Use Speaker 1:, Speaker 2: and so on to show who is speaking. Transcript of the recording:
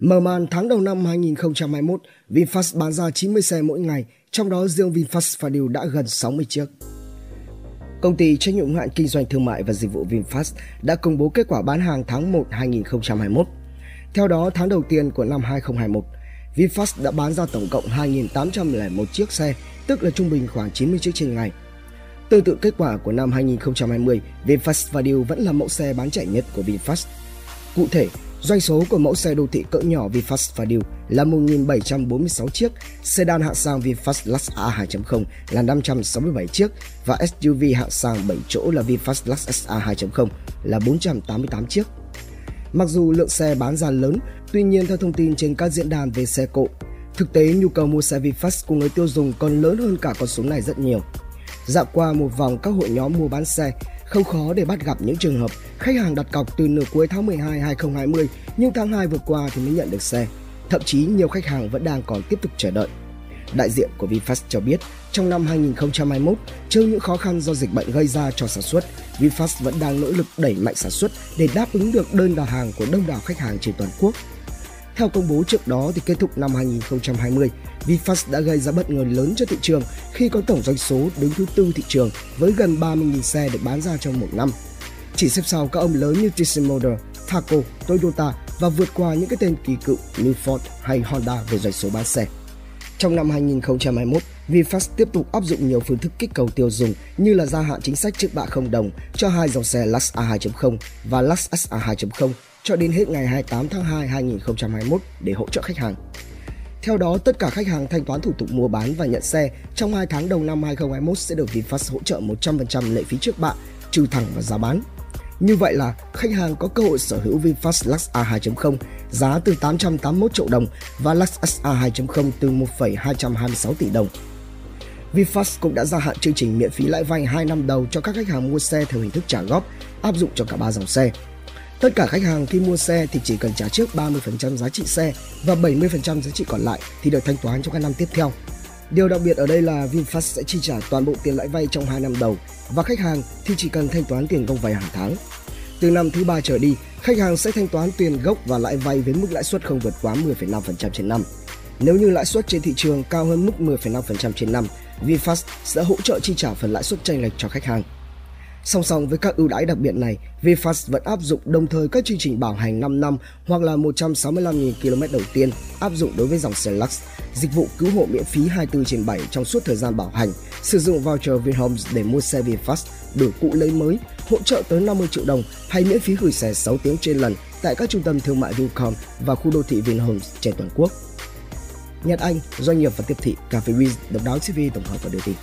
Speaker 1: Mở màn tháng đầu năm 2021, VinFast bán ra 90 xe mỗi ngày, trong đó riêng VinFast Fadil đã gần 60 chiếc. Công ty trách nhiệm hạn kinh doanh thương mại và dịch vụ VinFast đã công bố kết quả bán hàng tháng 1 2021. Theo đó, tháng đầu tiên của năm 2021, VinFast đã bán ra tổng cộng 2.801 chiếc xe, tức là trung bình khoảng 90 chiếc trên ngày. Tương tự kết quả của năm 2020, VinFast Fadil vẫn là mẫu xe bán chạy nhất của VinFast. Cụ thể, Doanh số của mẫu xe đô thị cỡ nhỏ VinFast Fadil là 1.746 chiếc, sedan hạng sang VinFast Lux A 2.0 là 567 chiếc và SUV hạng sang 7 chỗ là VinFast Lux SA 2.0 là 488 chiếc. Mặc dù lượng xe bán ra lớn, tuy nhiên theo thông tin trên các diễn đàn về xe cộ, thực tế nhu cầu mua xe VinFast của người tiêu dùng còn lớn hơn cả con số này rất nhiều. Dạo qua một vòng các hội nhóm mua bán xe, không khó để bắt gặp những trường hợp khách hàng đặt cọc từ nửa cuối tháng 12 2020 nhưng tháng 2 vừa qua thì mới nhận được xe. Thậm chí nhiều khách hàng vẫn đang còn tiếp tục chờ đợi. Đại diện của VinFast cho biết, trong năm 2021, trước những khó khăn do dịch bệnh gây ra cho sản xuất, VinFast vẫn đang nỗ lực đẩy mạnh sản xuất để đáp ứng được đơn đặt hàng của đông đảo khách hàng trên toàn quốc. Theo công bố trước đó thì kết thúc năm 2020, VinFast đã gây ra bất ngờ lớn cho thị trường khi có tổng doanh số đứng thứ tư thị trường với gần 30.000 xe được bán ra trong một năm. Chỉ xếp sau các ông lớn như Thyssen Motor, Thaco, Toyota và vượt qua những cái tên kỳ cựu như Ford hay Honda về doanh số bán xe. Trong năm 2021, VinFast tiếp tục áp dụng nhiều phương thức kích cầu tiêu dùng như là gia hạn chính sách trước bạ không đồng cho hai dòng xe Lux A2.0 và Lux SA 2.0 cho đến hết ngày 28 tháng 2 2021 để hỗ trợ khách hàng. Theo đó, tất cả khách hàng thanh toán thủ tục mua bán và nhận xe trong 2 tháng đầu năm 2021 sẽ được VinFast hỗ trợ 100% lệ phí trước bạ, trừ thẳng và giá bán. Như vậy là khách hàng có cơ hội sở hữu VinFast Lux A 2.0 giá từ 881 triệu đồng và Lux SA 2.0 từ 1,226 tỷ đồng. VinFast cũng đã gia hạn chương trình miễn phí lãi vay 2 năm đầu cho các khách hàng mua xe theo hình thức trả góp, áp dụng cho cả ba dòng xe. Tất cả khách hàng khi mua xe thì chỉ cần trả trước 30% giá trị xe và 70% giá trị còn lại thì được thanh toán trong các năm tiếp theo. Điều đặc biệt ở đây là VinFast sẽ chi trả toàn bộ tiền lãi vay trong 2 năm đầu và khách hàng thì chỉ cần thanh toán tiền công vay hàng tháng. Từ năm thứ ba trở đi, khách hàng sẽ thanh toán tiền gốc và lãi vay với mức lãi suất không vượt quá 10,5% trên năm. Nếu như lãi suất trên thị trường cao hơn mức 10,5% trên năm, VinFast sẽ hỗ trợ chi trả phần lãi suất chênh lệch cho khách hàng. Song song với các ưu đãi đặc biệt này, VinFast vẫn áp dụng đồng thời các chương trình bảo hành 5 năm hoặc là 165.000 km đầu tiên áp dụng đối với dòng xe Lux, dịch vụ cứu hộ miễn phí 24 trên 7 trong suốt thời gian bảo hành, sử dụng voucher Vinhomes để mua xe VinFast, đổi cũ lấy mới, hỗ trợ tới 50 triệu đồng hay miễn phí gửi xe 6 tiếng trên lần tại các trung tâm thương mại Vincom và khu đô thị Vinhomes trên toàn quốc. Nhật Anh, doanh nghiệp và tiếp thị Cà phê Wiz độc đáo TV tổng hợp và đưa tin.